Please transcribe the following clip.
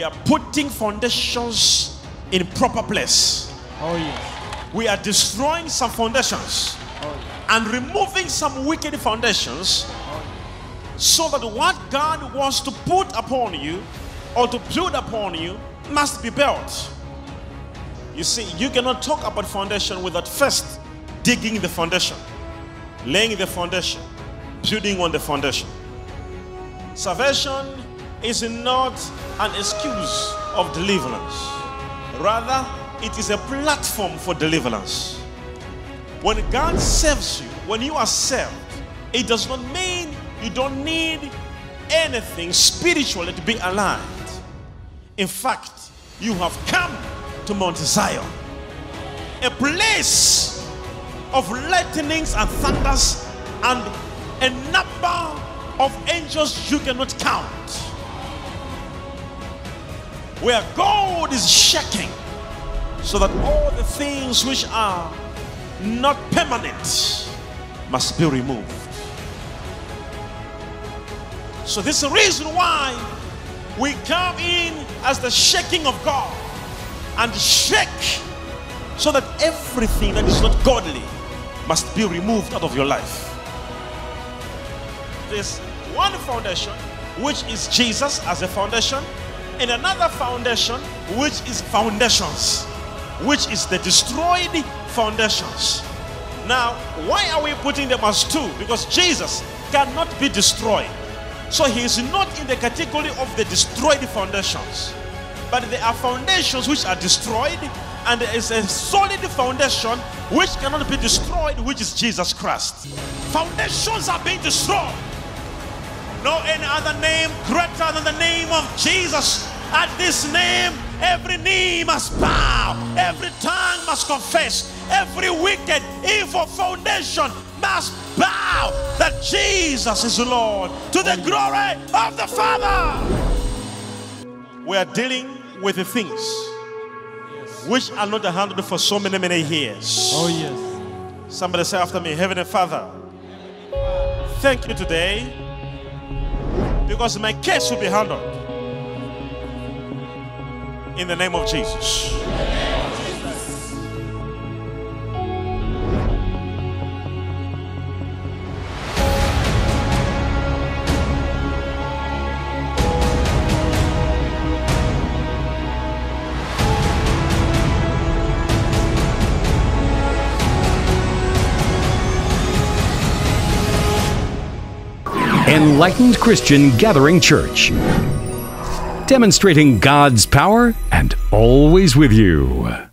we are putting foundations in proper place. Oh, yes. We are destroying some foundations oh, and removing some wicked foundations so that what God wants to put upon you or to build upon you must be built. You see, you cannot talk about foundation without first digging the foundation, laying the foundation, building on the foundation. Salvation is not an excuse of deliverance, rather, it is a platform for deliverance. When God saves you, when you are saved, it does not mean you don't need anything spiritually to be aligned. In fact, you have come to Mount Zion, a place of lightnings and thunders and a number of angels you cannot count. Where God is shaking so that all the things which are not permanent must be removed. So, this is the reason why we come in as the shaking of God and shake so that everything that is not godly must be removed out of your life. There's one foundation, which is Jesus as a foundation, and another foundation, which is foundations, which is the destroyed foundations. Now, why are we putting them as two? Because Jesus cannot be destroyed. So he is not in the category of the destroyed foundations. But there are foundations which are destroyed, and there is a solid foundation which cannot be destroyed, which is Jesus Christ. Foundations are being destroyed. No any other name greater than the name of Jesus. At this name, every knee must bow, every tongue must confess, every wicked, evil foundation must bow that Jesus is Lord to the glory of the Father. We are dealing with the things which are not handled for so many, many years. Oh, yes. Somebody say after me, Heavenly Father, thank you today because my case will be handled in the name of Jesus. Enlightened Christian Gathering Church. Demonstrating God's power and always with you.